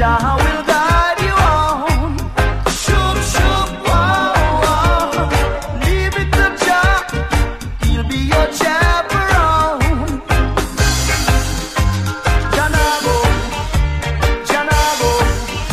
shall we?